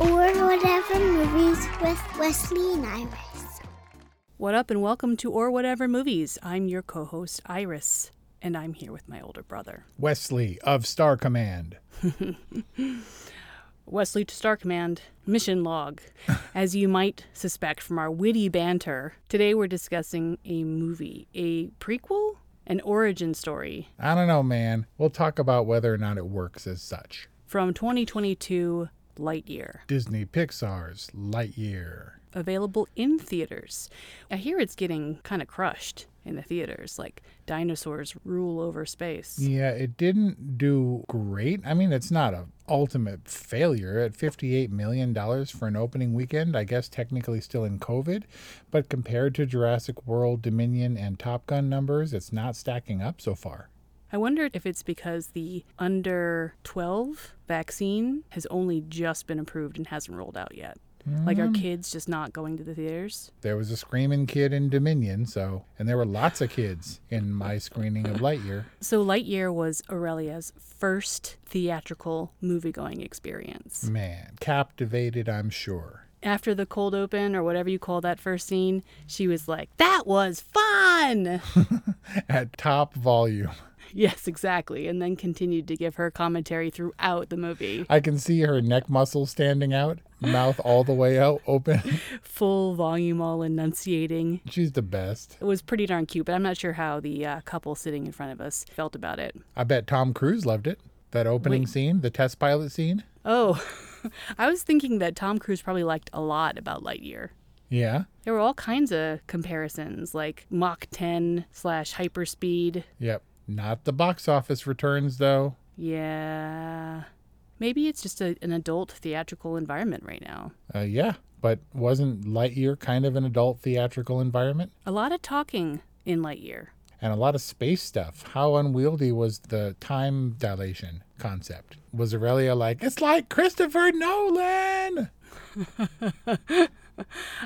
Or whatever movies with Wesley and Iris. What up, and welcome to Or Whatever Movies. I'm your co host, Iris, and I'm here with my older brother. Wesley of Star Command. Wesley to Star Command, mission log. As you might suspect from our witty banter, today we're discussing a movie, a prequel, an origin story I don't know, man. We'll talk about whether or not it works as such. from 2022 Lightyear, Disney Pixar's Lightyear. available in theaters. I hear it's getting kind of crushed in the theaters, like dinosaurs rule over space. Yeah, it didn't do great. I mean, it's not a ultimate failure at $58 million for an opening weekend. I guess technically still in COVID, but compared to Jurassic World, Dominion, and Top Gun numbers, it's not stacking up so far. I wonder if it's because the under 12 vaccine has only just been approved and hasn't rolled out yet. Like, are mm. kids just not going to the theaters? There was a screaming kid in Dominion, so, and there were lots of kids in my screening of Lightyear. So, Lightyear was Aurelia's first theatrical movie going experience. Man, captivated, I'm sure. After the cold open, or whatever you call that first scene, she was like, That was fun! At top volume. yes, exactly. And then continued to give her commentary throughout the movie. I can see her neck muscles standing out, mouth all the way out open. Full volume, all enunciating. She's the best. It was pretty darn cute, but I'm not sure how the uh, couple sitting in front of us felt about it. I bet Tom Cruise loved it. That opening Wait. scene, the test pilot scene. Oh, I was thinking that Tom Cruise probably liked a lot about Lightyear. Yeah. There were all kinds of comparisons, like Mach 10 slash hyperspeed. Yep. Not the box office returns, though. Yeah. Maybe it's just a, an adult theatrical environment right now. Uh, yeah. But wasn't Lightyear kind of an adult theatrical environment? A lot of talking in Lightyear. And a lot of space stuff. How unwieldy was the time dilation concept? Was Aurelia like, it's like Christopher Nolan?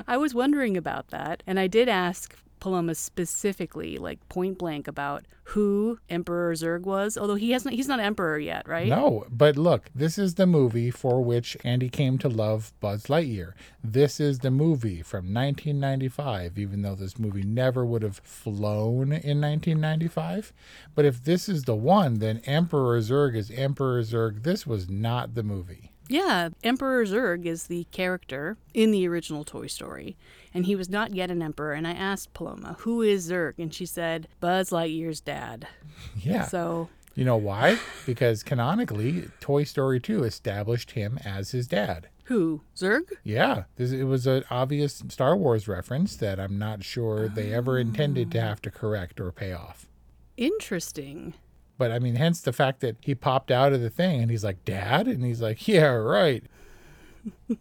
I was wondering about that, and I did ask Paloma specifically, like point blank, about who Emperor Zurg was. Although he hasn't, he's not emperor yet, right? No, but look, this is the movie for which Andy came to love Buzz Lightyear. This is the movie from 1995, even though this movie never would have flown in 1995. But if this is the one, then Emperor Zurg is Emperor Zurg. This was not the movie. Yeah, Emperor Zurg is the character in the original Toy Story, and he was not yet an emperor. And I asked Paloma, "Who is Zurg?" and she said, "Buzz Lightyear's dad." Yeah. So You know why? Because canonically, Toy Story 2 established him as his dad. who Zurg? Yeah, this, it was an obvious Star Wars reference that I'm not sure they ever intended to ah. have to correct or pay off. Interesting. But I mean, hence the fact that he popped out of the thing and he's like, Dad? And he's like, Yeah, right.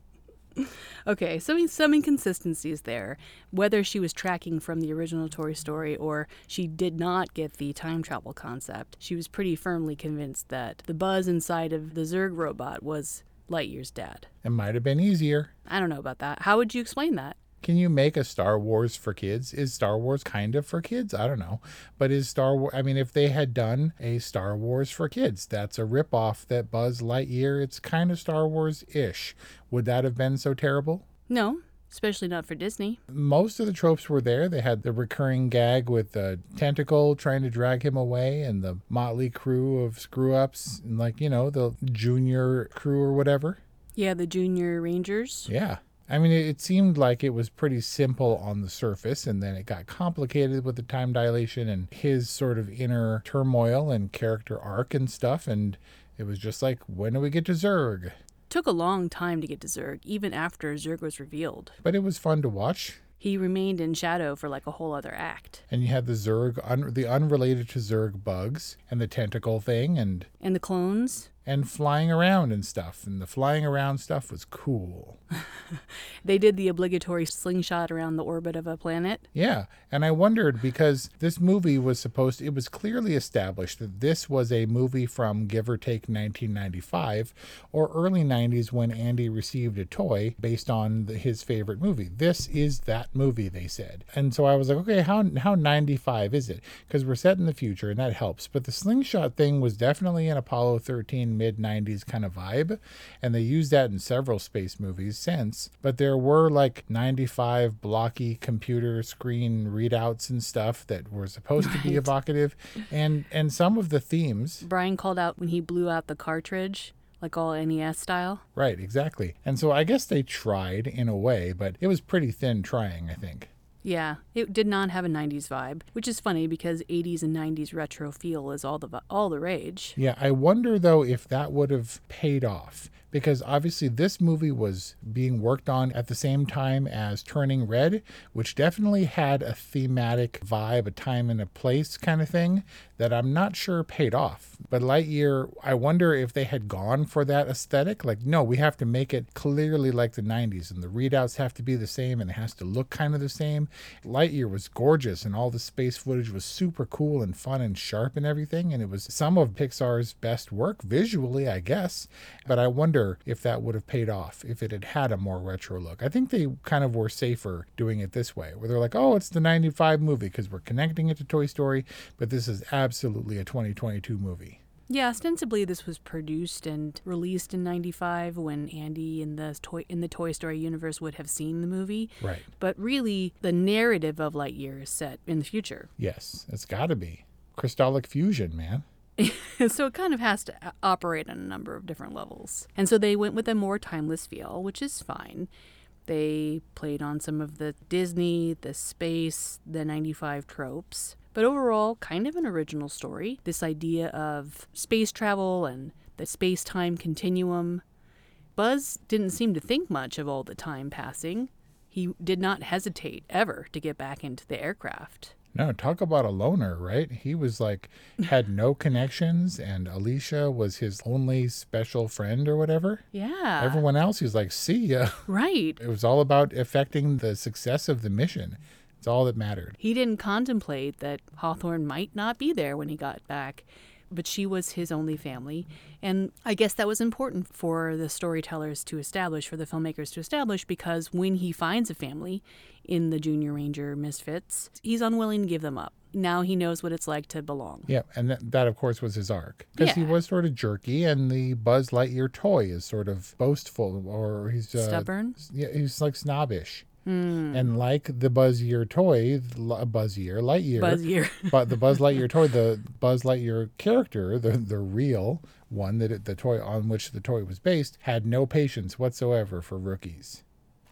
Okay, so some inconsistencies there. Whether she was tracking from the original Toy Story or she did not get the time travel concept, she was pretty firmly convinced that the buzz inside of the Zurg robot was Lightyear's dad. It might have been easier. I don't know about that. How would you explain that? Can you make a Star Wars for kids? Is Star Wars kind of for kids? I don't know. But is Star Wars, I mean, if they had done a Star Wars for kids, that's a ripoff that Buzz Lightyear, it's kind of Star Wars ish. Would that have been so terrible? No, especially not for Disney. most of the tropes were there. They had the recurring gag with the tentacle trying to drag him away and the motley crew of screw ups and like, you know, the junior crew or whatever. Yeah, the Junior Rangers. Yeah. I mean, it, it seemed like it was pretty simple on the surface, and then it got complicated with the time dilation and his sort of inner turmoil and character arc and stuff. And it was just like, when do we get to Zurg? Took a long time to get to Zurg, even after Zurg was revealed. But it was fun to watch. He remained in shadow for like a whole other act. And you had the Zurg, un- the unrelated to Zurg bugs and the tentacle thing, and And the clones? And flying around and stuff. And the flying around stuff was cool. They did the obligatory slingshot around the orbit of a planet. Yeah, and I wondered because this movie was supposed it was clearly established that this was a movie from give or take 1995 or early 90s when Andy received a toy based on the, his favorite movie. This is that movie they said. And so I was like, okay, how how 95 is it? Because we're set in the future and that helps. But the slingshot thing was definitely an Apollo 13 mid 90s kind of vibe and they used that in several space movies since. But there were like 95 blocky computer screen readouts and stuff that were supposed to be evocative and and some of the themes Brian called out when he blew out the cartridge, like all NES style. right exactly and so i guess they tried in a way but it was pretty thin trying i think Yeah, it did not have a 90s vibe, which is funny because 80s and 90s retro feel is all the all the rage. yeah i wonder though if that would have paid off because obviously this movie was being worked on at the same time as Turning Red, which definitely had a thematic vibe, a time and a place kind of thing that I'm not sure paid off. But Lightyear, I wonder if they had gone for that aesthetic. Like, no, we have to make it clearly like the 90s, and the readouts have to be the same, and it has to look kind of the same. Lightyear was gorgeous, and all the space footage was super cool and fun and sharp and everything. And it was some of Pixar's best work visually, I guess. But I wonder if that would have paid off if it had had a more retro look. I think they kind of were safer doing it this way, where they're like, oh, it's the 95 movie because we're connecting it to Toy Story, but this is absolutely a 2022 movie. Yeah, ostensibly this was produced and released in 95 when Andy in the toy in the Toy Story universe would have seen the movie. Right. But really the narrative of Lightyear is set in the future. Yes, it's got to be. Crystallic fusion, man. so it kind of has to uh, operate on a number of different levels. And so they went with a more timeless feel, which is fine. They played on some of the Disney, the space, the 95 tropes, but overall, kind of an original story. This idea of space travel and the space time continuum. Buzz didn't seem to think much of all the time passing. He did not hesitate ever to get back into the aircraft. No, talk about a loner, right? He was like, had no connections, and Alisha was his only special friend or whatever. Yeah. Everyone else, he was like, see ya. Right. It was all about affecting the success of the mission. It's all that mattered. He didn't contemplate that Hawthorne might not be there when he got back, but she was his only family. And I guess that was important for the storytellers to establish, for the filmmakers to establish, because when he finds a family in the Junior Ranger Misfits, he's unwilling to give them up. Now he knows what it's like to belong. Yeah, and that, that of course was his arc because he was sort of jerky, and the Buzz Lightyear toy is sort of boastful, or he's uh, Stubborn? Yeah, he's like snobbish. Hmm. And like the Buzzier toy, L- Buzzier Lightyear, Year, but the Buzz Lightyear toy, the Buzz Lightyear character, the the real one that it, the toy on which the toy was based, had no patience whatsoever for rookies.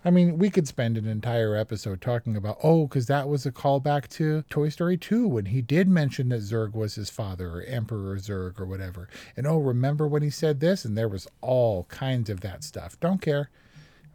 I mean, we could spend an entire episode talking about, oh, because that was a callback to Toy Story 2 when he did mention that Zurg was his father or Emperor Zurg or whatever. And oh, remember when he said this? And there was all kinds of that stuff. Don't care.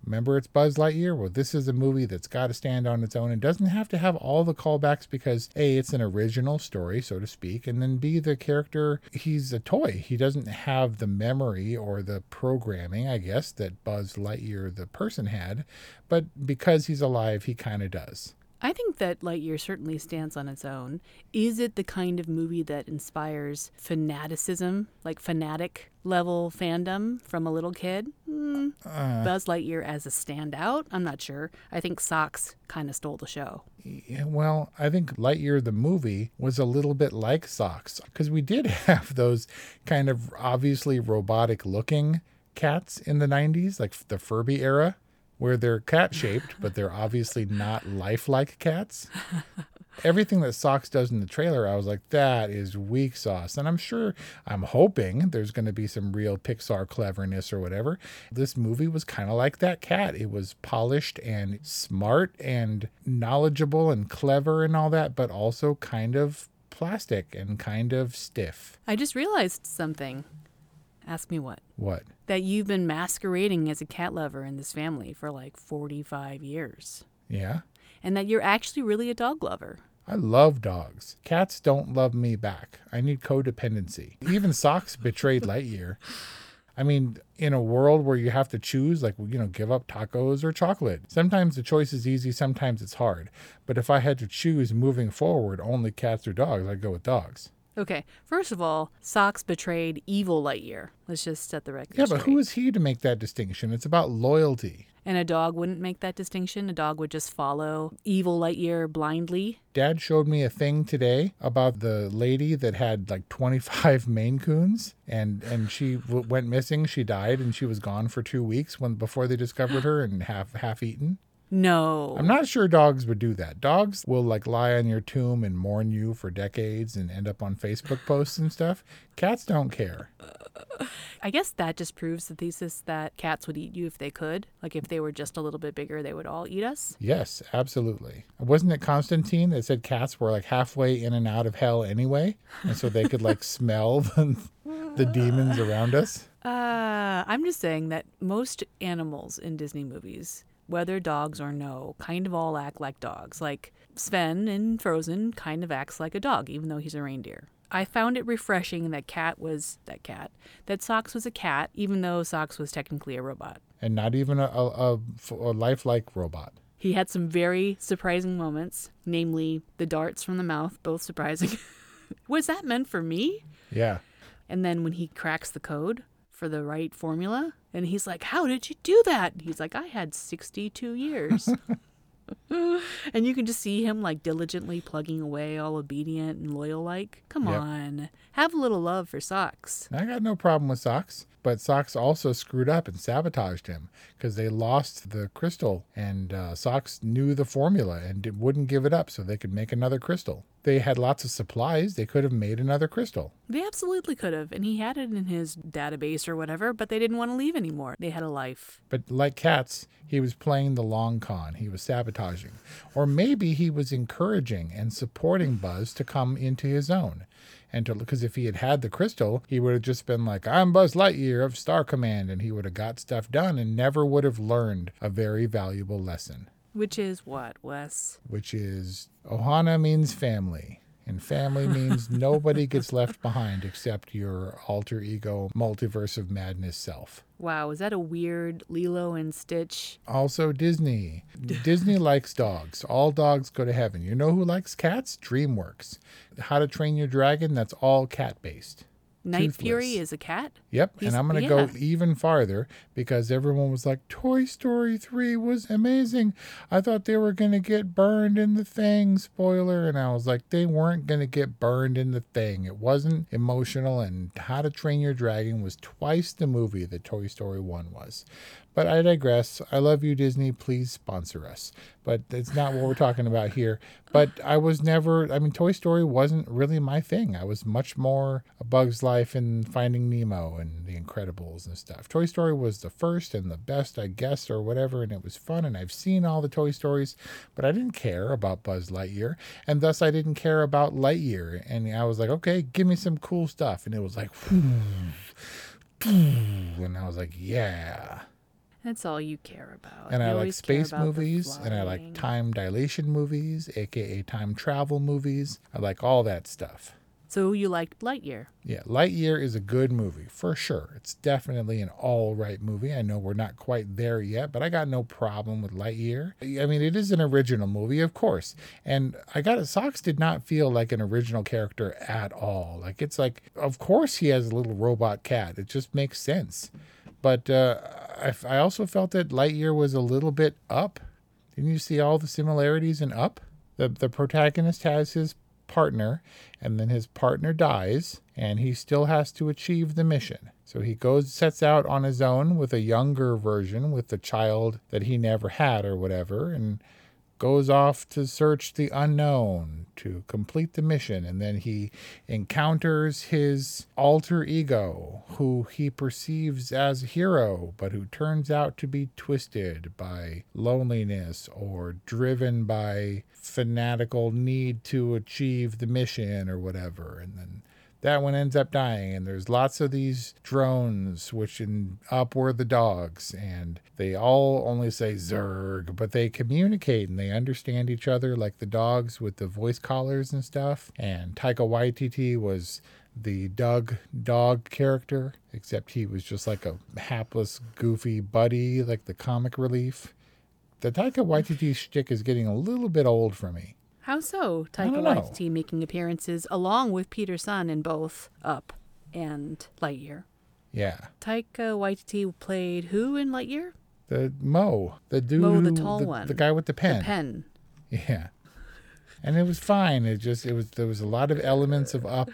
Remember, it's Buzz Lightyear? Well, this is a movie that's got to stand on its own and doesn't have to have all the callbacks because A, it's an original story, so to speak, and then B, the character, he's a toy. He doesn't have the memory or the programming, I guess, that Buzz Lightyear, the person, had, but because he's alive, he kind of does. I think that Lightyear certainly stands on its own. Is it the kind of movie that inspires fanaticism, like fanatic level fandom from a little kid? Hmm. Buzz Lightyear as a standout? I'm not sure. I think Socks kind of stole the show. Yeah, well, I think Lightyear the movie was a little bit like Socks because we did have those kind of obviously robotic looking cats in the 90s, like the Furby era, where they're cat shaped, but they're obviously not lifelike cats. Everything that Socks does in the trailer, I was like, that is weak sauce. And I'm sure, I'm hoping there's going to be some real Pixar cleverness or whatever. This movie was kind of like that cat. It was polished and smart and knowledgeable and clever and all that, but also kind of plastic and kind of stiff. I just realized something. Ask me what? What? That you've been masquerading as a cat lover in this family for like 45 years. Yeah. And that you're actually really a dog lover. I love dogs. Cats don't love me back. I need codependency. Even socks betrayed Lightyear. I mean, in a world where you have to choose, like, you know, give up tacos or chocolate, sometimes the choice is easy, sometimes it's hard. But if I had to choose moving forward only cats or dogs, I'd go with dogs. Okay, first of all, Socks betrayed evil Lightyear. Let's just set the record Yeah, but straight. who is he to make that distinction? It's about loyalty. And a dog wouldn't make that distinction. A dog would just follow evil Lightyear blindly. Dad showed me a thing today about the lady that had like 25 Maine Coons and and she w- went missing. She died and she was gone for 2 weeks when before they discovered her and half half eaten. No. I'm not sure dogs would do that. Dogs will like lie on your tomb and mourn you for decades and end up on Facebook posts and stuff. Cats don't care. I guess that just proves the thesis that cats would eat you if they could. Like if they were just a little bit bigger, they would all eat us. Yes, absolutely. Wasn't it Constantine that said cats were like halfway in and out of hell anyway? And so they could like smell the, the demons around us? Uh, I'm just saying that most animals in Disney movies, whether dogs or no, kind of all act like dogs. Like Sven in Frozen kind of acts like a dog, even though he's a reindeer. I found it refreshing that Cat was that cat, that Socks was a cat, even though Socks was technically a robot. And not even a, a, a, a lifelike robot. He had some very surprising moments, namely the darts from the mouth, both surprising. was that meant for me? Yeah. And then when he cracks the code for the right formula, and he's like, How did you do that? And he's like, I had 62 years. and you can just see him like diligently plugging away, all obedient and loyal like. Come Yep. on. Have a little love for socks. I got no problem with Socks, but Socks also screwed up and sabotaged him because they lost the crystal, and uh, Socks knew the formula and it wouldn't give it up so they could make another crystal. They had lots of supplies, they could have made another crystal. They absolutely could have, and he had it in his database or whatever, but they didn't want to leave anymore. They had a life. But like cats, he was playing the long con. He was sabotaging. Or maybe he was encouraging and supporting Buzz to come into his own. And to because if he had had the crystal, he would have just been like, I'm Buzz Lightyear of Star Command, and he would have got stuff done and never would have learned a very valuable lesson, Which is what, Wes? which is Ohana means family. And family means nobody gets left behind except your alter ego, multiverse of madness self. Wow, is that a weird Lilo and Stitch? Also, Disney. Disney likes dogs. All dogs go to heaven. You know who likes cats? DreamWorks. How to Train Your Dragon, that's all cat based. Night Toothless. Fury is a cat? Yep, He's- and I'm going to yeah. go even farther because everyone was like, Toy Story 3 was amazing. I thought they were going to get burned in the thing, spoiler. And I was like, they weren't going to get burned in the thing. It wasn't emotional, and How to Train Your Dragon was twice the movie that Toy Story 1 was. But I digress. I love you, Disney. Please sponsor us. But it's not what we're talking about here. But I was never, I mean, Toy Story wasn't really my thing. I was much more A Bug's Life and Finding Nemo and The Incredibles and stuff. Toy Story was the first and the best, I guess, or whatever. And it was fun. And I've seen all the Toy Stories, but I didn't care about Buzz Lightyear. And thus I didn't care about Lightyear. And I was like, okay, give me some cool stuff. And it was like, and I was like, yeah. That's all you care about. And You I like space movies, and I like time dilation movies, aka time travel movies. I like all that stuff. So you liked Lightyear. Yeah, Lightyear is a good movie for sure. It's definitely an all right movie. I know we're not quite there yet, but I got no problem with Lightyear. I mean, it is an original movie, of course. And I got it, Socks did not feel like an original character at all. Like, it's like, of course he has a little robot cat. It just makes sense. But uh, I, I also felt that Lightyear was a little bit up. Didn't you see all the similarities in Up? The, the protagonist has his partner, and then his partner dies, and he still has to achieve the mission. So he goes, sets out on his own with a younger version, with the child that he never had or whatever, and goes off to search the unknown to complete the mission. And then he encounters his alter ego, who he perceives as a hero, but who turns out to be twisted by loneliness or driven by fanatical need to achieve the mission or whatever. And then that one ends up dying. And there's lots of these drones, which in up were the dogs, and they all only say Zurg, but they communicate and they understand each other like the dogs with the voice collars and stuff. And Taika Waititi was the Dug dog character, except he was just like a hapless, goofy buddy, like the comic relief. The Taika Waititi shtick is getting a little bit old for me. How so? Taika. Waititi making appearances along with Peter Sohn in both Up and Lightyear. Yeah. Taika Waititi played who in Lightyear? The Mo, the dude, Mo, the tall the, one. the guy with the pen. The pen. Yeah. And it was fine. It just it was there was a lot of elements of up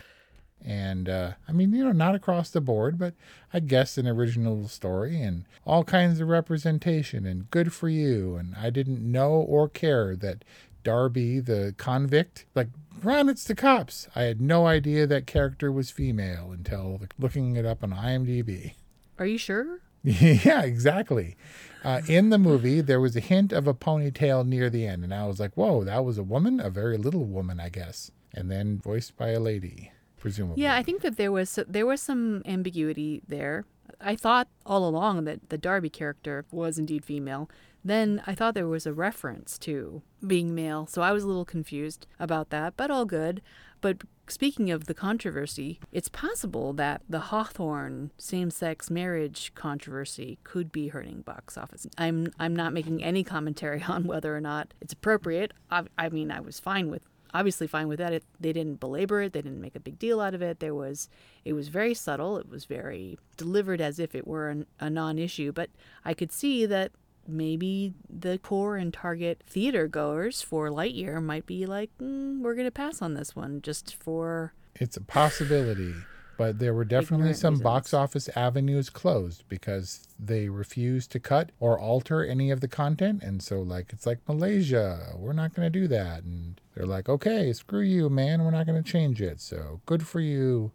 and uh I mean, you know, not across the board, but I guess an original story and all kinds of representation and good for you. And I didn't know or care that Darby, the convict, like Ron, it's the cops. I had no idea that character was female until looking it up on IMDb. Are you sure? yeah, exactly. Uh, in the movie, there was a hint of a ponytail near the end, and I was like, "Whoa, that was a woman, a very little woman, I guess." And then voiced by a lady, presumably. Yeah, I think that there was there was some ambiguity there. I thought all along that the Darby character was indeed female. Then I thought there was a reference to being male, so I was a little confused about that, but all good. But speaking of the controversy, it's possible that the Hawthorne same-sex marriage controversy could be hurting box office. I'm I'm not making any commentary on whether or not it's appropriate. I, I mean, I was fine with obviously fine with that. It, they didn't belabor it. They didn't make a big deal out of it. There was, it was very subtle. It was very delivered as if it were an, a non-issue. But I could see that maybe the core and target theater goers for Lightyear might be like, mm, we're gonna pass on this one just for. It's a possibility, but there were definitely some reasons. box office avenues closed because they refused to cut or alter any of the content. And so, like, it's like Malaysia, we're not going to do that. And they're like, okay, screw you, man, we're not going to change it. So good for you.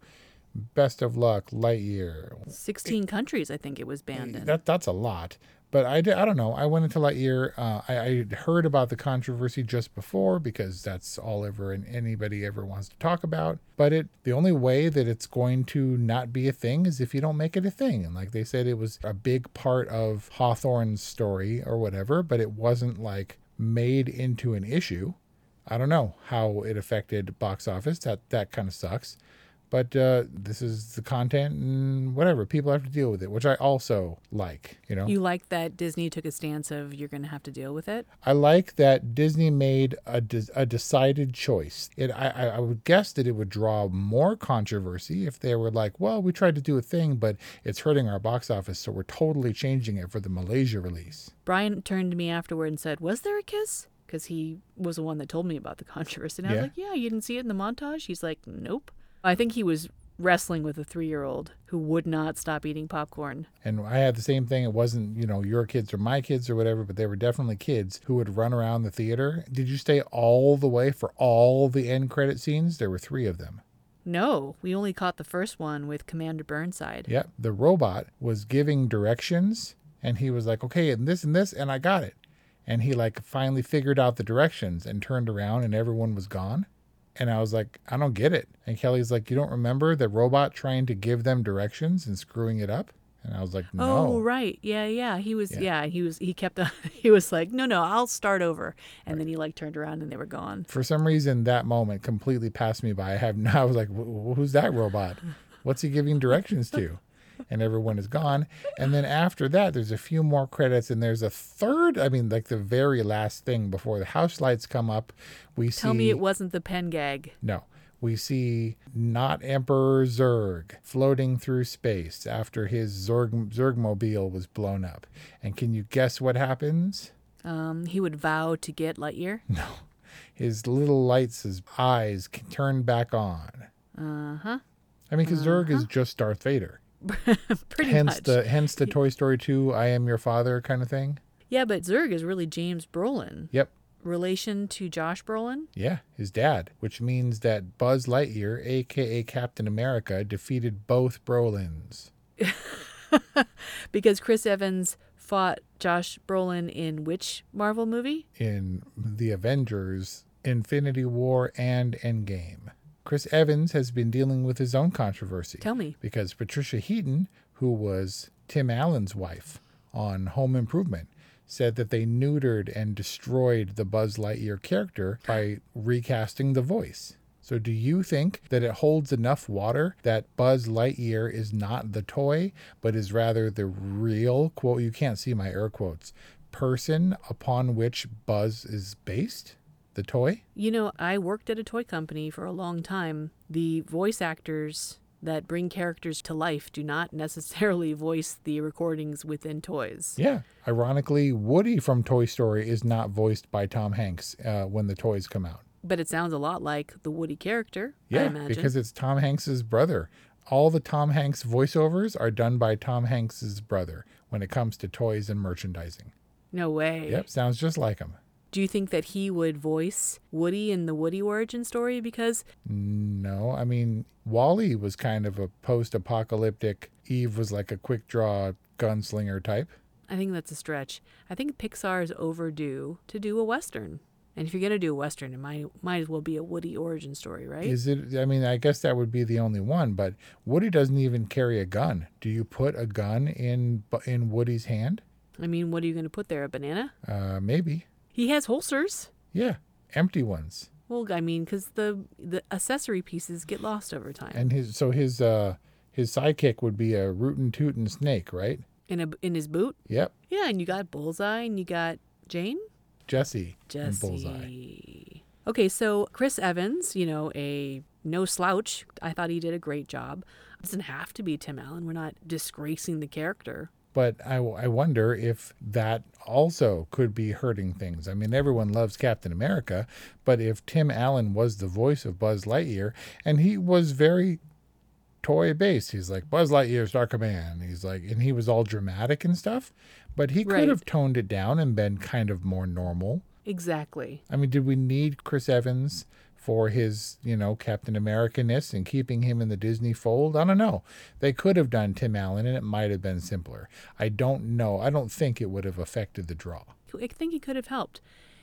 Best of luck, Lightyear. 16 countries, I think it was banned in. That that's a lot. But I, I don't know. I went into Lightyear. Uh, I, I heard about the controversy just before because that's all ever and anybody ever wants to talk about. But it the only way that it's going to not be a thing is if you don't make it a thing. And like they said, it was a big part of Hawthorne's story or whatever, but it wasn't like made into an issue. I don't know how it affected box office. That that kind of sucks. But uh, this is the content and whatever. People have to deal with it, which I also like. You know, You like that Disney took a stance of you're gonna have to deal with it. I like that Disney made a, de- a decided choice. It I, I I would guess that it would draw more controversy if they were like, well, we tried to do a thing, but it's hurting our box office, so we're totally changing it for the Malaysia release. Brian turned to me afterward and said, "Was there a kiss?" Because he was the one that told me about the controversy. And I was like, "Yeah, you didn't see it in the montage." He's like, "Nope." I think he was wrestling with a three-year-old who would not stop eating popcorn. And I had the same thing. It wasn't, you know, your kids or my kids or whatever, but they were definitely kids who would run around the theater. Did you stay all the way for all the end credit scenes? There were three of them. No, we only caught the first one with Commander Burnside. Yep. The robot was giving directions and he was like, okay, and this and this, and I got it. And he like finally figured out the directions and turned around and everyone was gone. And I was like, I don't get it. And Kelly's like, you don't remember the robot trying to give them directions and screwing it up? And I was like, no. Oh right, yeah, yeah. He was, Yeah. yeah, he was. He kept. On, he was like, no, no, I'll start over. And then he like turned around and they were gone. For some reason, that moment completely passed me by. I have I was like, who's that robot? What's he giving directions to? And everyone is gone. And then after that, there's a few more credits, and there's a third. I mean, like the very last thing before the house lights come up, we see. Tell me it wasn't the pen gag. No. We see not Emperor Zurg floating through space after his Zurg Zurgmobile was blown up. And can you guess what happens? Um, he would vow to get Lightyear. No, his little lights, his eyes can turn back on. Uh huh. I mean, because Zurg is just Darth Vader. Pretty hence much. the hence the Toy Story 2 I am your father kind of thing. Yeah, but Zurg is really James Brolin. Yep. Relation to Josh Brolin? Yeah, his dad, which means that Buzz Lightyear, aka Captain America, defeated both Brolins. Because Chris Evans fought Josh Brolin in which Marvel movie? in the Avengers, Infinity War, and Endgame. Chris Evans has been dealing with his own controversy. Tell me. Because Patricia Heaton, who was Tim Allen's wife on Home Improvement, said that they neutered and destroyed the Buzz Lightyear character by recasting the voice. So, do you think that it holds enough water that Buzz Lightyear is not the toy, but is rather the real quote? You can't see my air quotes person upon which Buzz is based? The toy? You know, I worked at a toy company for a long time. The voice actors that bring characters to life do not necessarily voice the recordings within toys. Yeah. Ironically, Woody from Toy Story is not voiced by Tom Hanks uh, when the toys come out. But it sounds a lot like the Woody character, I Yeah, because it's Tom Hanks's brother. All the Tom Hanks voiceovers are done by Tom Hanks's brother when it comes to toys and merchandising. no way. Yep, sounds just like him. Do you think that he would voice Woody in the Woody origin story? Because No, I mean, WALL-E was kind of a post apocalyptic. Eve was like a quick draw gunslinger type. I think that's a stretch. I think Pixar is overdue to do a Western. And if you're going to do a Western, it might, might as well be a Woody origin story, right? Is it? I mean, I guess that would be the only one. But Woody doesn't even carry a gun. Do you put a gun in in Woody's hand? I mean, what are you going to put there? A banana? Uh, maybe. He has holsters. Yeah, empty ones. Well, I mean, because the the accessory pieces get lost over time. And his so his uh his sidekick would be a rootin' tootin' snake, right? in a in his boot. Yep, Yeah, and you got Bullseye, and you got Jane. Jessie, Jessie. Bullseye. Okay, so Chris Evans, you know, a no slouch. I thought he did a great job. It doesn't have to be Tim Allen. We're not disgracing the character. But I, I wonder if that also could be hurting things. I mean, everyone loves Captain America, but if Tim Allen was the voice of Buzz Lightyear, and he was very toy based, he's like Buzz Lightyear's Dark Command. He's like, and he was all dramatic and stuff, but he could Right. have toned it down and been kind of more normal. Exactly. I mean, did we need Chris Evans for his, you know, Captain America-ness and keeping him in the Disney fold? I don't know. They could have done Tim Allen and it might have been simpler. I don't know. I don't think it would have affected the draw. I think he could have helped.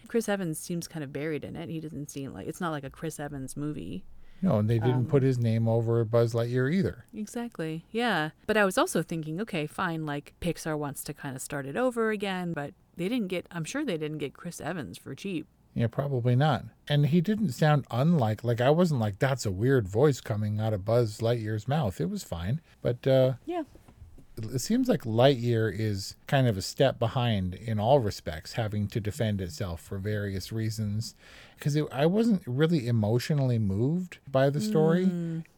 Chris Evans seems kind of buried in it. He doesn't seem like it's not like a Chris Evans movie. No, and they didn't put um, his name over Buzz Lightyear either. Exactly. Yeah. But I was also thinking, okay, fine, like Pixar wants to kind of start it over again, but they didn't get I'm sure they didn't get Chris Evans for cheap. Yeah, probably not. And he didn't sound unlike like I wasn't like that's a weird voice coming out of Buzz Lightyear's mouth. It was fine. But uh Yeah. it seems like Lightyear is kind of a step behind in all respects, having to defend itself for various reasons. Because I wasn't really emotionally moved by the story.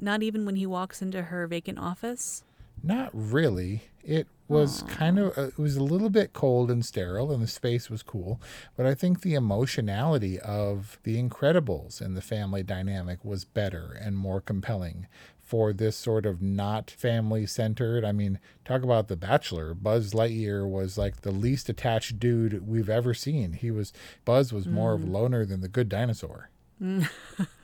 Not even when he walks into her vacant office. Not really. It was kind of, uh, it was a little bit cold and sterile, and the space was cool. But I think the emotionality of The Incredibles and the family dynamic was better and more compelling for this sort of not family centered. I mean, talk about The Bachelor. Buzz Lightyear was like the least attached dude we've ever seen. He was, Buzz was more of a loner than the good dinosaur.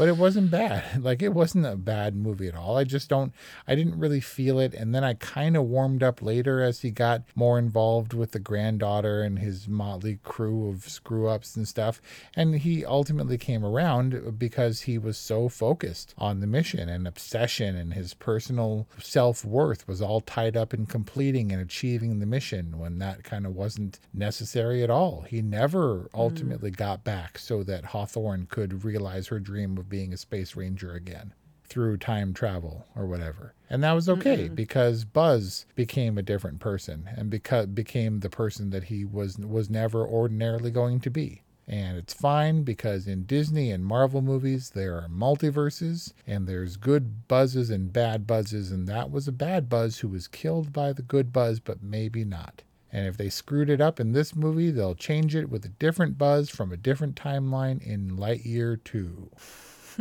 but it wasn't bad. Like it wasn't a bad movie at all. I just don't I didn't really feel it and then I kind of warmed up later as he got more involved with the granddaughter and his motley crew of screw-ups and stuff. And he ultimately came around because he was so focused on the mission and obsession and his personal self-worth was all tied up in completing and achieving the mission when that kind of wasn't necessary at all. He never mm. ultimately got back so that Hawthorne could realize her dream of being a space ranger again through time travel or whatever. And that was okay because Buzz became a different person and because became the person that he was was never ordinarily going to be. And it's fine because in Disney and Marvel movies there are multiverses and there's good buzzes and bad buzzes and that was a bad buzz who was killed by the good buzz but maybe not. And if they screwed it up in this movie, they'll change it with a different buzz from a different timeline in Lightyear 2.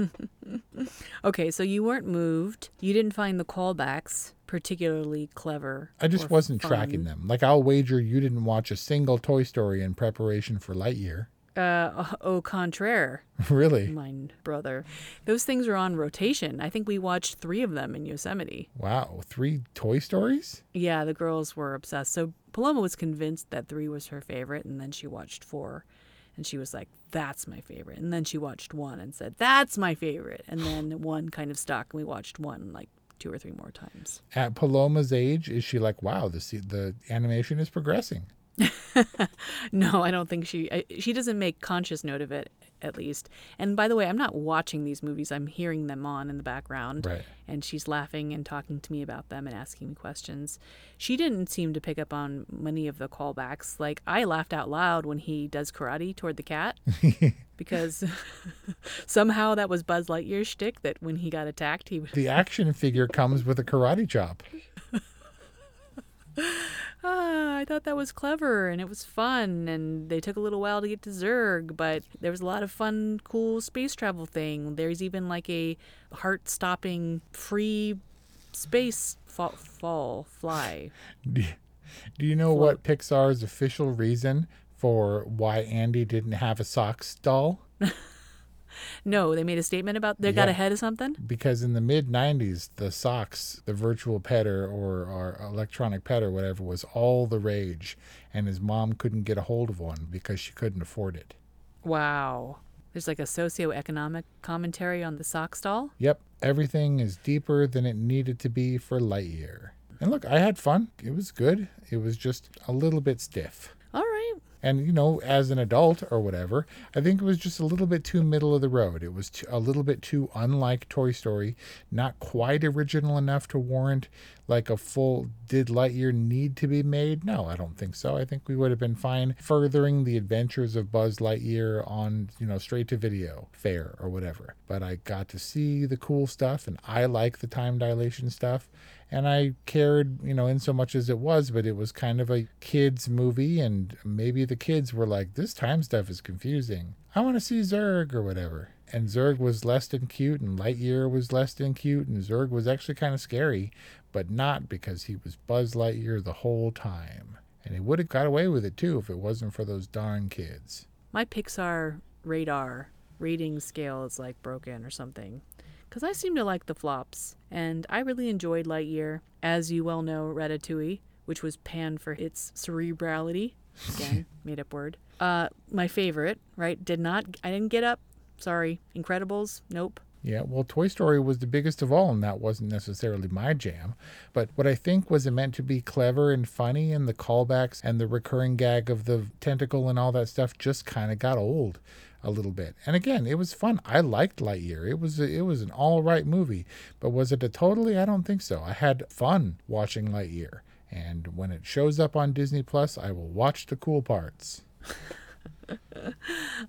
Okay, so you weren't moved. You didn't find the callbacks particularly clever. I just wasn't fun. tracking them. Like I'll wager you didn't watch a single Toy Story in preparation for Lightyear. Uh, au contraire, really? mine brother. Those things are on rotation. I think we watched three of them in Yosemite. Wow, three Toy Stories? Yeah, the girls were obsessed. So Paloma was convinced that three was her favorite, and then she watched four. And she was like, that's my favorite. And then she watched one and said, that's my favorite. And then one kind of stuck, and we watched one like two or three more times. At Paloma's age, is she like, wow, the the animation is progressing? No, I don't think she I, she doesn't make conscious note of it at least. And by the way, I'm not watching these movies. I'm hearing them on in the background. Right. And she's laughing and talking to me about them and asking me questions. She didn't seem to pick up on many of the callbacks. Like I laughed out loud when he does karate toward the cat because somehow that was Buzz Lightyear's shtick that when he got attacked, he would The action figure comes with a karate chop. ah, I thought that was clever and it was fun and they took a little while to get to Zurg, but there was a lot of fun, cool space travel thing. There's even like a heart-stopping free space fall, fall fly. Do do you know what Pixar's official reason for why Andy didn't have a socks doll? No, they made a statement about they got ahead of something. Because in the mid 90s, the socks, the virtual petter or, or electronic pet or whatever, was all the rage. And his mom couldn't get a hold of one because she couldn't afford it. Wow. There's like a socioeconomic commentary on the sock stall. Yep, everything is deeper than it needed to be for Lightyear. And look, I had fun. It was good. It was just a little bit stiff. All right. And, you know, as an adult or whatever, I think it was just a little bit too middle of the road. It was too, a little bit too unlike Toy Story, not quite original enough to warrant like a full did Lightyear need to be made? No, I don't think so. I think we would have been fine furthering the adventures of Buzz Lightyear on, you know, straight to video, fair or whatever. But I got to see the cool stuff and I like the time dilation stuff and I cared, you know, in so much as it was, but it was kind of a kids movie, and maybe the kids were like, "This time stuff is confusing. I want to see Zurg or whatever." And Zurg was less than cute, and Lightyear was less than cute, and Zurg was actually kind of scary, but not because he was Buzz Lightyear the whole time. And he would have got away with it too if it wasn't for those darn kids. My Pixar radar rating scale is like broken or something. Because I seem to like the flops. And I really enjoyed Lightyear. As you well know, Ratatouille, which was panned for its cerebrality. Again, made up word. Uh, my favorite, right? Did not, I didn't get up. Sorry. Incredibles? Nope. Yeah, well, Toy Story was the biggest of all, and that wasn't necessarily my jam. But what I think was it meant to be clever and funny, and the callbacks and the recurring gag of the tentacle and all that stuff just kind of got old a little bit. And again, it was fun. I liked Lightyear. It was a, it was an all right movie, but was it a totally? I don't think so. I had fun watching Lightyear, and when it shows up on Disney Plus, I will watch the cool parts.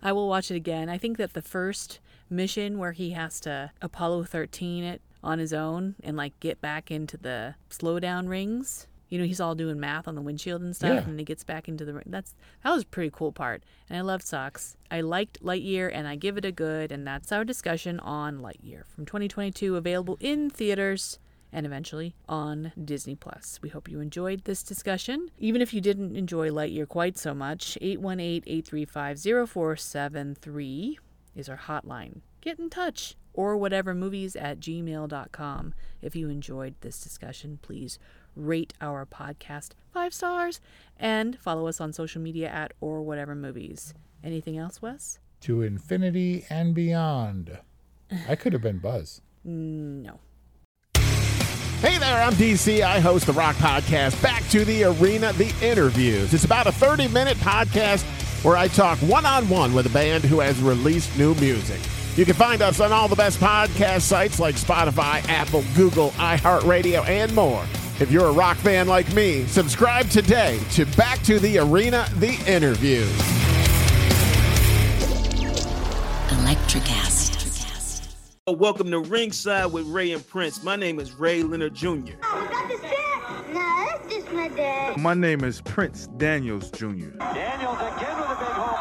I will watch it again. I think that the first mission where he has to Apollo 13 it on his own and like get back into the slowdown rings. You know, he's all doing math on the windshield and stuff, Yeah. and then he gets back into the ring. That's that was a pretty cool part, and I loved Socks. I liked Lightyear, and I give it a good. And that's our discussion on Lightyear from 2022, available in theaters and eventually on Disney Plus. We hope you enjoyed this discussion. Even if you didn't enjoy Lightyear quite so much, 818-835-0473 is our hotline. Get in touch or whatever movies at gmail.com. If you enjoyed this discussion, please rate our podcast five stars and follow us on social media at or whatever movies. Anything else, Wes? To infinity and beyond. I could have been Buzz. Mm, no. Hey there, I'm DC. I host the Rock Podcast, Back to the Arena, The Interviews. It's about a 30 minute podcast where I talk one on one with a band who has released new music. You can find us on all the best podcast sites like Spotify, Apple, Google, iHeartRadio, and more. If you're a rock fan like me, subscribe today to Back to the Arena, The Interviews. Electricast. Welcome to Ringside with Ray and Prince. My name is Ray Leonard Jr. No, that's just my dad. My name is Prince Daniels Jr. Daniels again with a big home